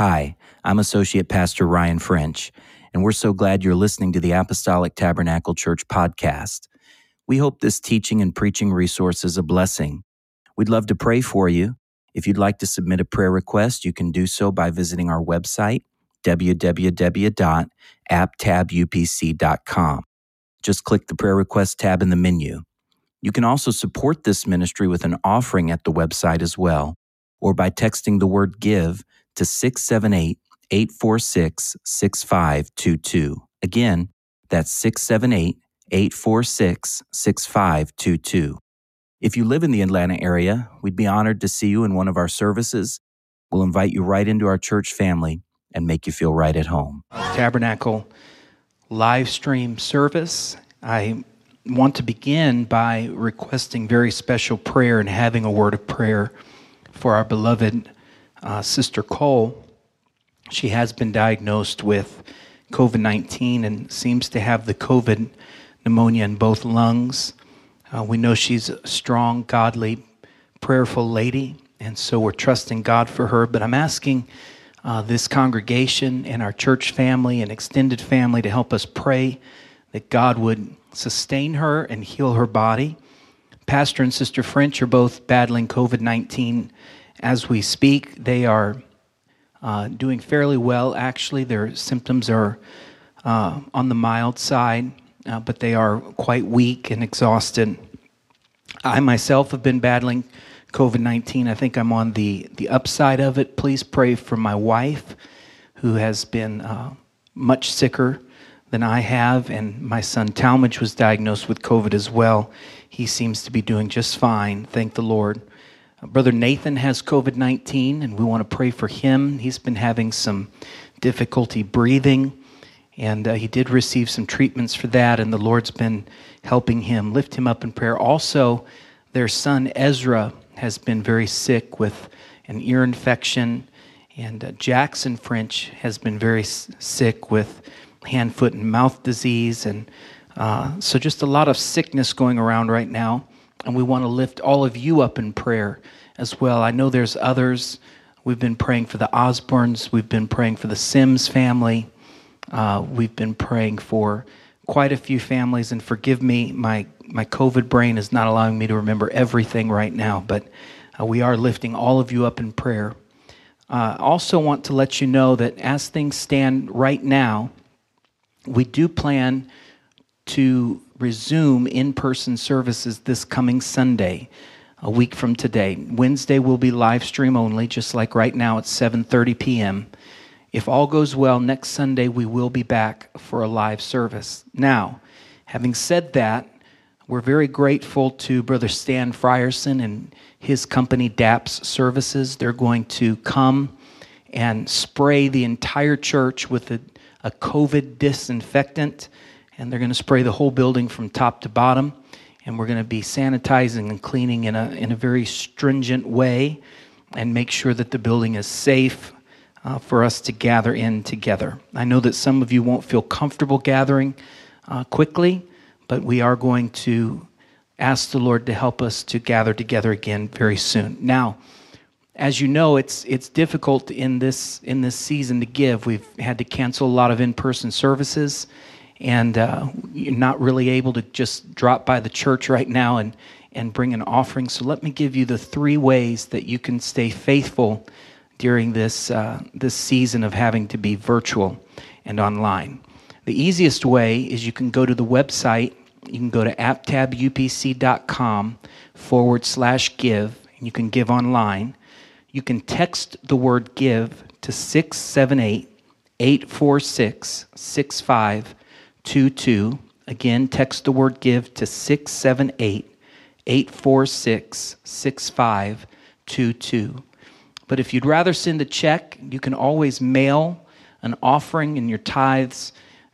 Hi, I'm Associate Pastor Ryan French, and we're so glad you're listening to the Apostolic Tabernacle Church podcast. We hope this teaching and preaching resource is a blessing. We'd love to pray for you. If you'd like to submit a prayer request, you can do so by visiting our website, www.aptabupc.com. Just click the prayer request tab in the menu. You can also support this ministry with an offering at the website as well, or by texting the word give to 678 846 6522. Again, that's 678 846 6522. If you live in the Atlanta area, we'd be honored to see you in one of our services. We'll invite you right into our church family and make you feel right at home. Tabernacle live stream service. I want to begin by requesting very special prayer and having a word of prayer for our beloved uh, Sister Cole. She has been diagnosed with COVID 19 and seems to have the COVID pneumonia in both lungs. Uh, we know she's a strong, godly, prayerful lady, and so we're trusting God for her. But I'm asking uh, this congregation and our church family and extended family to help us pray that God would sustain her and heal her body. Pastor and Sister French are both battling COVID 19 as we speak. They are uh, doing fairly well, actually. Their symptoms are uh, on the mild side, uh, but they are quite weak and exhausted. I myself have been battling COVID 19. I think I'm on the, the upside of it. Please pray for my wife, who has been uh, much sicker than I have, and my son Talmadge was diagnosed with COVID as well. He seems to be doing just fine, thank the Lord. Brother Nathan has COVID 19, and we want to pray for him. He's been having some difficulty breathing, and uh, he did receive some treatments for that, and the Lord's been helping him. Lift him up in prayer. Also, their son Ezra has been very sick with an ear infection, and uh, Jackson French has been very s- sick with hand, foot, and mouth disease. And uh, so, just a lot of sickness going around right now. And we want to lift all of you up in prayer as well. I know there's others. We've been praying for the Osborns, we've been praying for the Sims family, uh, we've been praying for quite a few families. And forgive me, my, my COVID brain is not allowing me to remember everything right now, but uh, we are lifting all of you up in prayer. Uh, also, want to let you know that as things stand right now, we do plan to resume in-person services this coming Sunday, a week from today. Wednesday will be live stream only, just like right now at 7:30 p.m. If all goes well, next Sunday we will be back for a live service. Now, having said that, we're very grateful to Brother Stan Frierson and his company DAPS Services. They're going to come and spray the entire church with a, a COVID disinfectant, and they're going to spray the whole building from top to bottom. And we're going to be sanitizing and cleaning in a, in a very stringent way and make sure that the building is safe uh, for us to gather in together. I know that some of you won't feel comfortable gathering uh, quickly, but we are going to ask the Lord to help us to gather together again very soon. Now, as you know, it's it's difficult in this in this season to give. We've had to cancel a lot of in-person services, and uh, you're not really able to just drop by the church right now and and bring an offering. So let me give you the three ways that you can stay faithful during this uh, this season of having to be virtual and online. The easiest way is you can go to the website. You can go to aptabupc.com forward slash give, and you can give online. You can text the word give to 678 846 6522. Again, text the word give to 678 846 6522. But if you'd rather send a check, you can always mail an offering in your tithes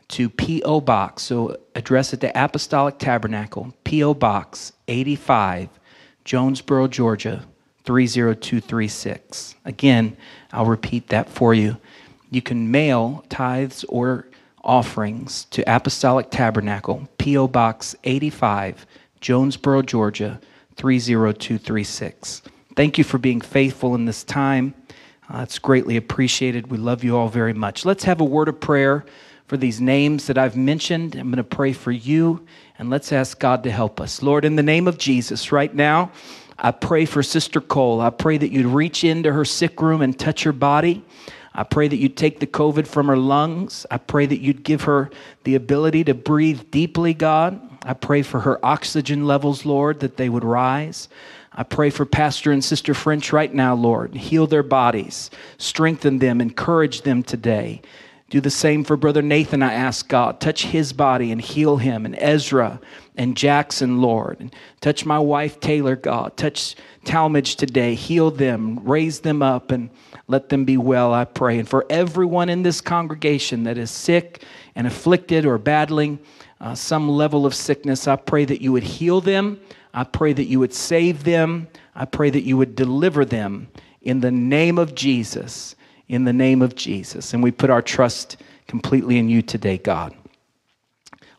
to P.O. Box. So address it to Apostolic Tabernacle, P.O. Box 85, Jonesboro, Georgia 30236. Again, I'll repeat that for you. You can mail tithes or offerings to Apostolic Tabernacle, P.O. Box 85, Jonesboro, Georgia 30236. Thank you for being faithful in this time. Uh, it's greatly appreciated. We love you all very much. Let's have a word of prayer for these names that I've mentioned. I'm going to pray for you, and let's ask God to help us. Lord, in the name of Jesus, right now, I pray for Sister Cole. I pray that you'd reach into her sick room and touch her body. I pray that you'd take the COVID from her lungs. I pray that you'd give her the ability to breathe deeply, God. I pray for her oxygen levels, Lord, that they would rise. I pray for Pastor and Sister French right now, Lord. Heal their bodies, strengthen them, encourage them today. Do the same for Brother Nathan, I ask God. Touch his body and heal him, and Ezra and Jackson, Lord. And touch my wife, Taylor, God. Touch Talmadge today. Heal them, raise them up, and let them be well, I pray. And for everyone in this congregation that is sick and afflicted or battling uh, some level of sickness, I pray that you would heal them I pray that you would save them. I pray that you would deliver them in the name of Jesus. In the name of Jesus. And we put our trust completely in you today, God.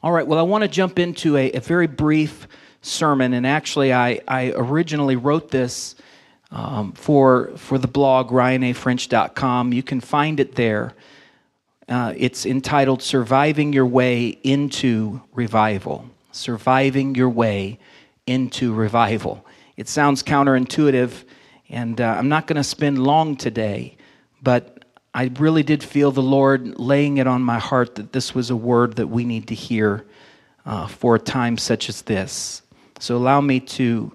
All right, well, I want to jump into a, a very brief sermon. And actually, I, I originally wrote this um, for, for the blog, ryanafrench.com. You can find it there. Uh, it's entitled Surviving Your Way into Revival. Surviving Your Way into revival. It sounds counterintuitive, and uh, I'm not going to spend long today, but I really did feel the Lord laying it on my heart that this was a word that we need to hear uh, for a time such as this. So allow me to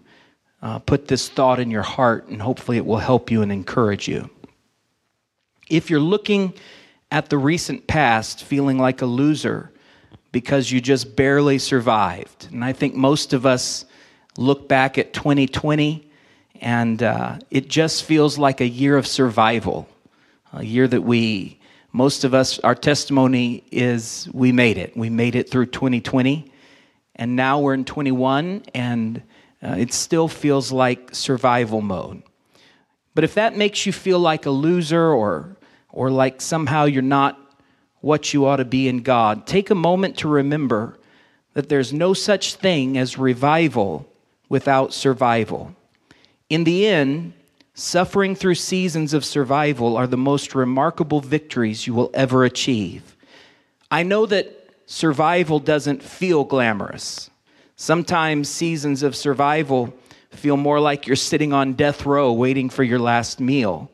uh, put this thought in your heart, and hopefully it will help you and encourage you. If you're looking at the recent past feeling like a loser because you just barely survived, and I think most of us look back at 2020, and uh, it just feels like a year of survival, a year that we, most of us, our testimony is we made it. We made it through 2020, and now we're in 21, and uh, it still feels like survival mode. But if that makes you feel like a loser or, or like somehow you're not what you ought to be in God, take a moment to remember that there's no such thing as revival without survival. In the end, suffering through seasons of survival are the most remarkable victories you will ever achieve. I know that survival doesn't feel glamorous. Sometimes seasons of survival feel more like you're sitting on death row waiting for your last meal.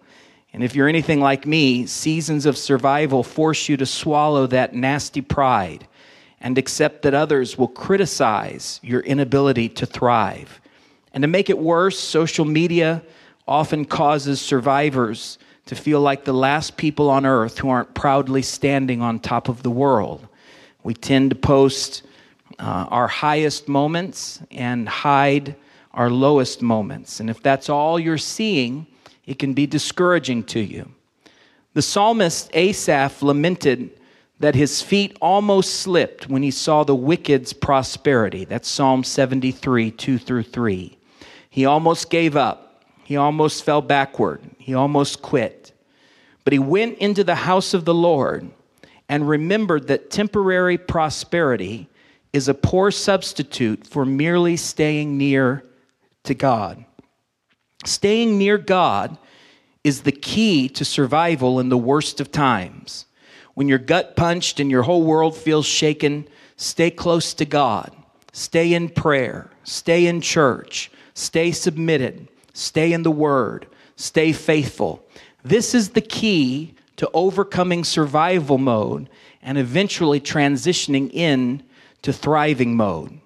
And if you're anything like me, seasons of survival force you to swallow that nasty pride and accept that others will criticize your inability to thrive. And to make it worse, social media often causes survivors to feel like the last people on earth who aren't proudly standing on top of the world. We tend to post uh, our highest moments and hide our lowest moments. And if that's all you're seeing, it can be discouraging to you. The psalmist Asaph lamented that his feet almost slipped when he saw the wicked's prosperity. That's Psalm 73, 2 through 3. He almost gave up. He almost fell backward. He almost quit. But he went into the house of the Lord and remembered that temporary prosperity is a poor substitute for merely staying near to God. Staying near God is the key to survival in the worst of times. When you're gut punched and your whole world feels shaken, stay close to God. Stay in prayer. Stay in church. Stay submitted. Stay in the Word. Stay faithful. This is the key to overcoming survival mode and eventually transitioning in to thriving mode.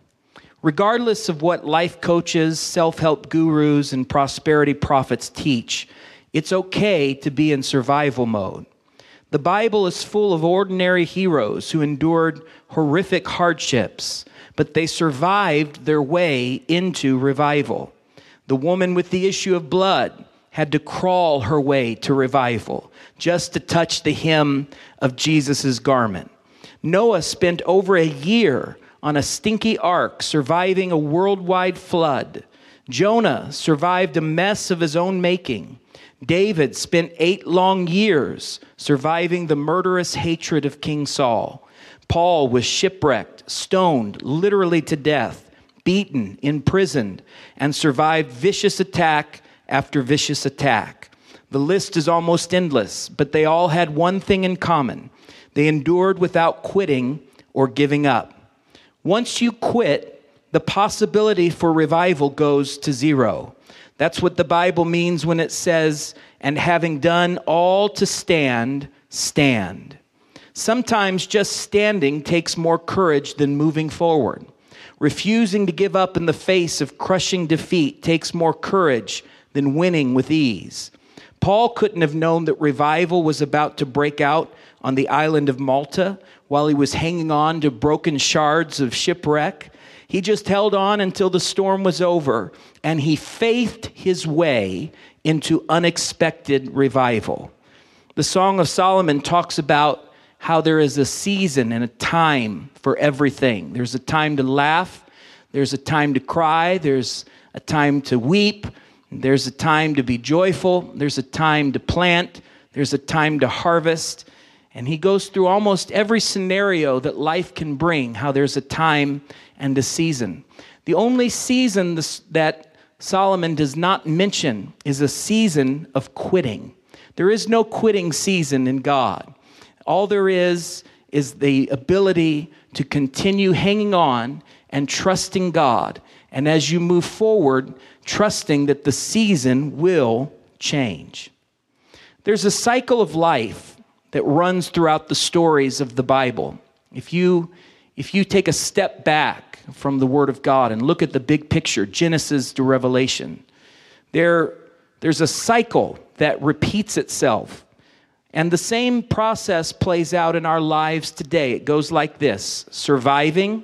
Regardless of what life coaches, self help gurus, and prosperity prophets teach, it's okay to be in survival mode. The Bible is full of ordinary heroes who endured horrific hardships, but they survived their way into revival. The woman with the issue of blood had to crawl her way to revival just to touch the hem of Jesus' garment. Noah spent over a year on a stinky ark surviving a worldwide flood. Jonah survived a mess of his own making. David spent eight long years surviving the murderous hatred of King Saul. Paul was shipwrecked, stoned literally to death, beaten, imprisoned, and survived vicious attack after vicious attack. The list is almost endless, but they all had one thing in common they endured without quitting or giving up. Once you quit, the possibility for revival goes to zero. That's what the Bible means when it says, and having done all to stand, stand. Sometimes just standing takes more courage than moving forward. Refusing to give up in the face of crushing defeat takes more courage than winning with ease. Paul couldn't have known that revival was about to break out on the island of Malta while he was hanging on to broken shards of shipwreck. He just held on until the storm was over and he faithed his way into unexpected revival. The Song of Solomon talks about how there is a season and a time for everything. There's a time to laugh, there's a time to cry, there's a time to weep, there's a time to be joyful, there's a time to plant, there's a time to harvest. And he goes through almost every scenario that life can bring, how there's a time and a season. The only season that Solomon does not mention is a season of quitting. There is no quitting season in God. All there is is the ability to continue hanging on and trusting God. And as you move forward, trusting that the season will change. There's a cycle of life that runs throughout the stories of the Bible. If you, if you take a step back from the Word of God and look at the big picture, Genesis to Revelation, there, there's a cycle that repeats itself. And the same process plays out in our lives today. It goes like this surviving,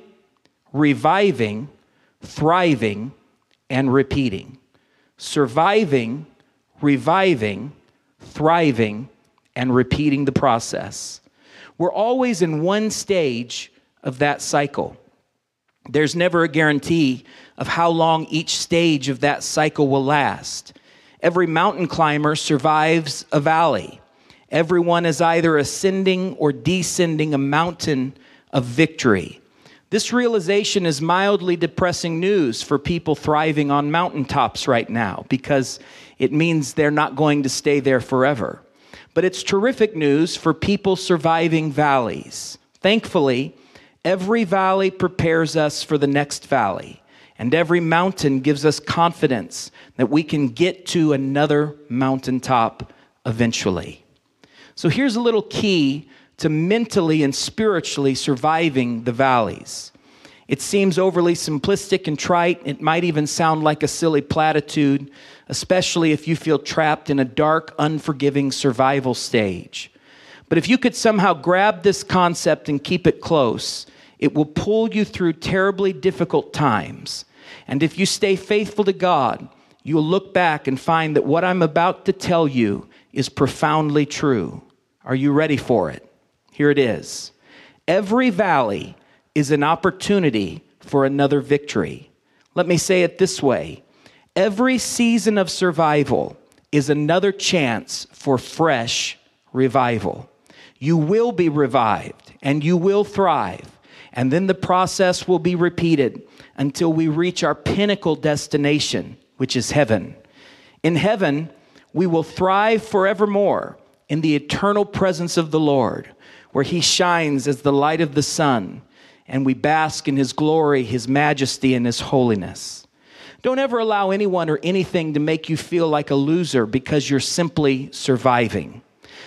reviving, thriving, and repeating. Surviving, reviving, thriving, and repeating the process. We're always in one stage of that cycle. There's never a guarantee of how long each stage of that cycle will last. Every mountain climber survives a valley. Everyone is either ascending or descending a mountain of victory. This realization is mildly depressing news for people thriving on mountaintops right now because it means they're not going to stay there forever. But it's terrific news for people surviving valleys. Thankfully, every valley prepares us for the next valley, and every mountain gives us confidence that we can get to another mountaintop eventually. So here's a little key to mentally and spiritually surviving the valleys. It seems overly simplistic and trite. It might even sound like a silly platitude, especially if you feel trapped in a dark, unforgiving survival stage. But if you could somehow grab this concept and keep it close, it will pull you through terribly difficult times. And if you stay faithful to God, you'll look back and find that what I'm about to tell you is profoundly true. Are you ready for it? Here it is. Every valley is an opportunity for another victory. Let me say it this way every season of survival is another chance for fresh revival. You will be revived and you will thrive. And then the process will be repeated until we reach our pinnacle destination, which is heaven. In heaven, we will thrive forevermore in the eternal presence of the Lord where he shines as the light of the sun, and we bask in his glory, his majesty, and his holiness. Don't ever allow anyone or anything to make you feel like a loser because you're simply surviving.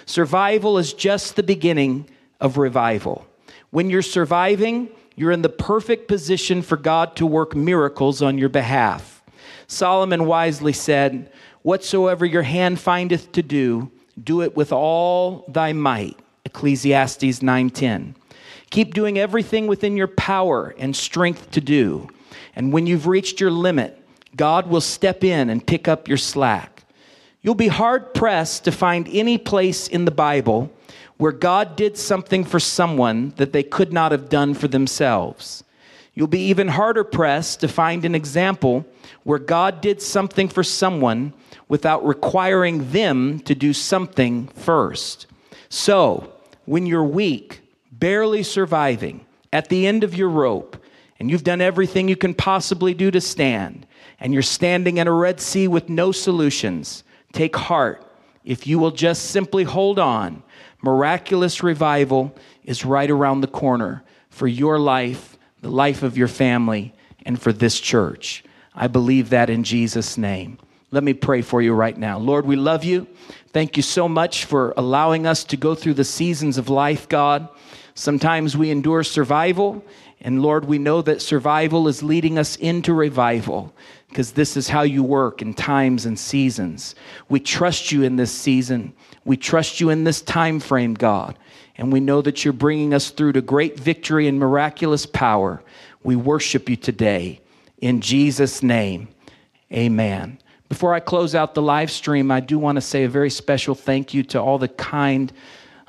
Survival is just the beginning of revival. When you're surviving, you're in the perfect position for God to work miracles on your behalf. Solomon wisely said, Whatsoever your hand findeth to do, do it with all thy might. Ecclesiastes 9:10. Keep doing everything within your power and strength to do. And when you've reached your limit, God will step in and pick up your slack. You'll be hard pressed to find any place in the Bible where God did something for someone that they could not have done for themselves. You'll be even harder pressed to find an example where God did something for someone without requiring them to do something first. So, when you're weak, barely surviving, at the end of your rope, and you've done everything you can possibly do to stand, and you're standing in a Red Sea with no solutions, take heart if you will just simply hold on, miraculous revival is right around the corner for your life, the life of your family, and for this church. I believe that in Jesus' name. Let me pray for you right now. Lord, we love you. Thank you so much for allowing us to go through the seasons of life, God. Sometimes we endure survival, and Lord, we know that survival is leading us into revival because this is how you work in times and seasons. We trust you in this season. We trust you in this time frame, God. And we know that you're bringing us through to great victory and miraculous power. We worship you today. In Jesus' name, amen. Before I close out the live stream, I do want to say a very special thank you to all the kind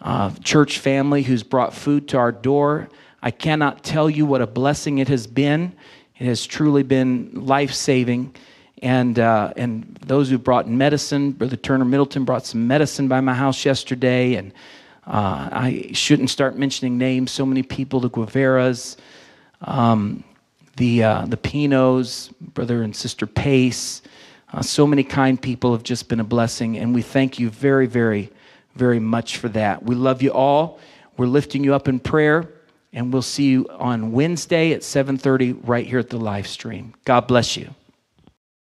uh, church family who's brought food to our door. I cannot tell you what a blessing it has been. It has truly been life saving. And, uh, and those who brought medicine, Brother Turner Middleton brought some medicine by my house yesterday. And uh, I shouldn't start mentioning names. So many people, the Guevaras, um, the, uh, the Pinos, Brother and Sister Pace. Uh, so many kind people have just been a blessing. And we thank you very, very, very much for that. We love you all. We're lifting you up in prayer and we'll see you on Wednesday at 7:30 right here at the live stream. God bless you.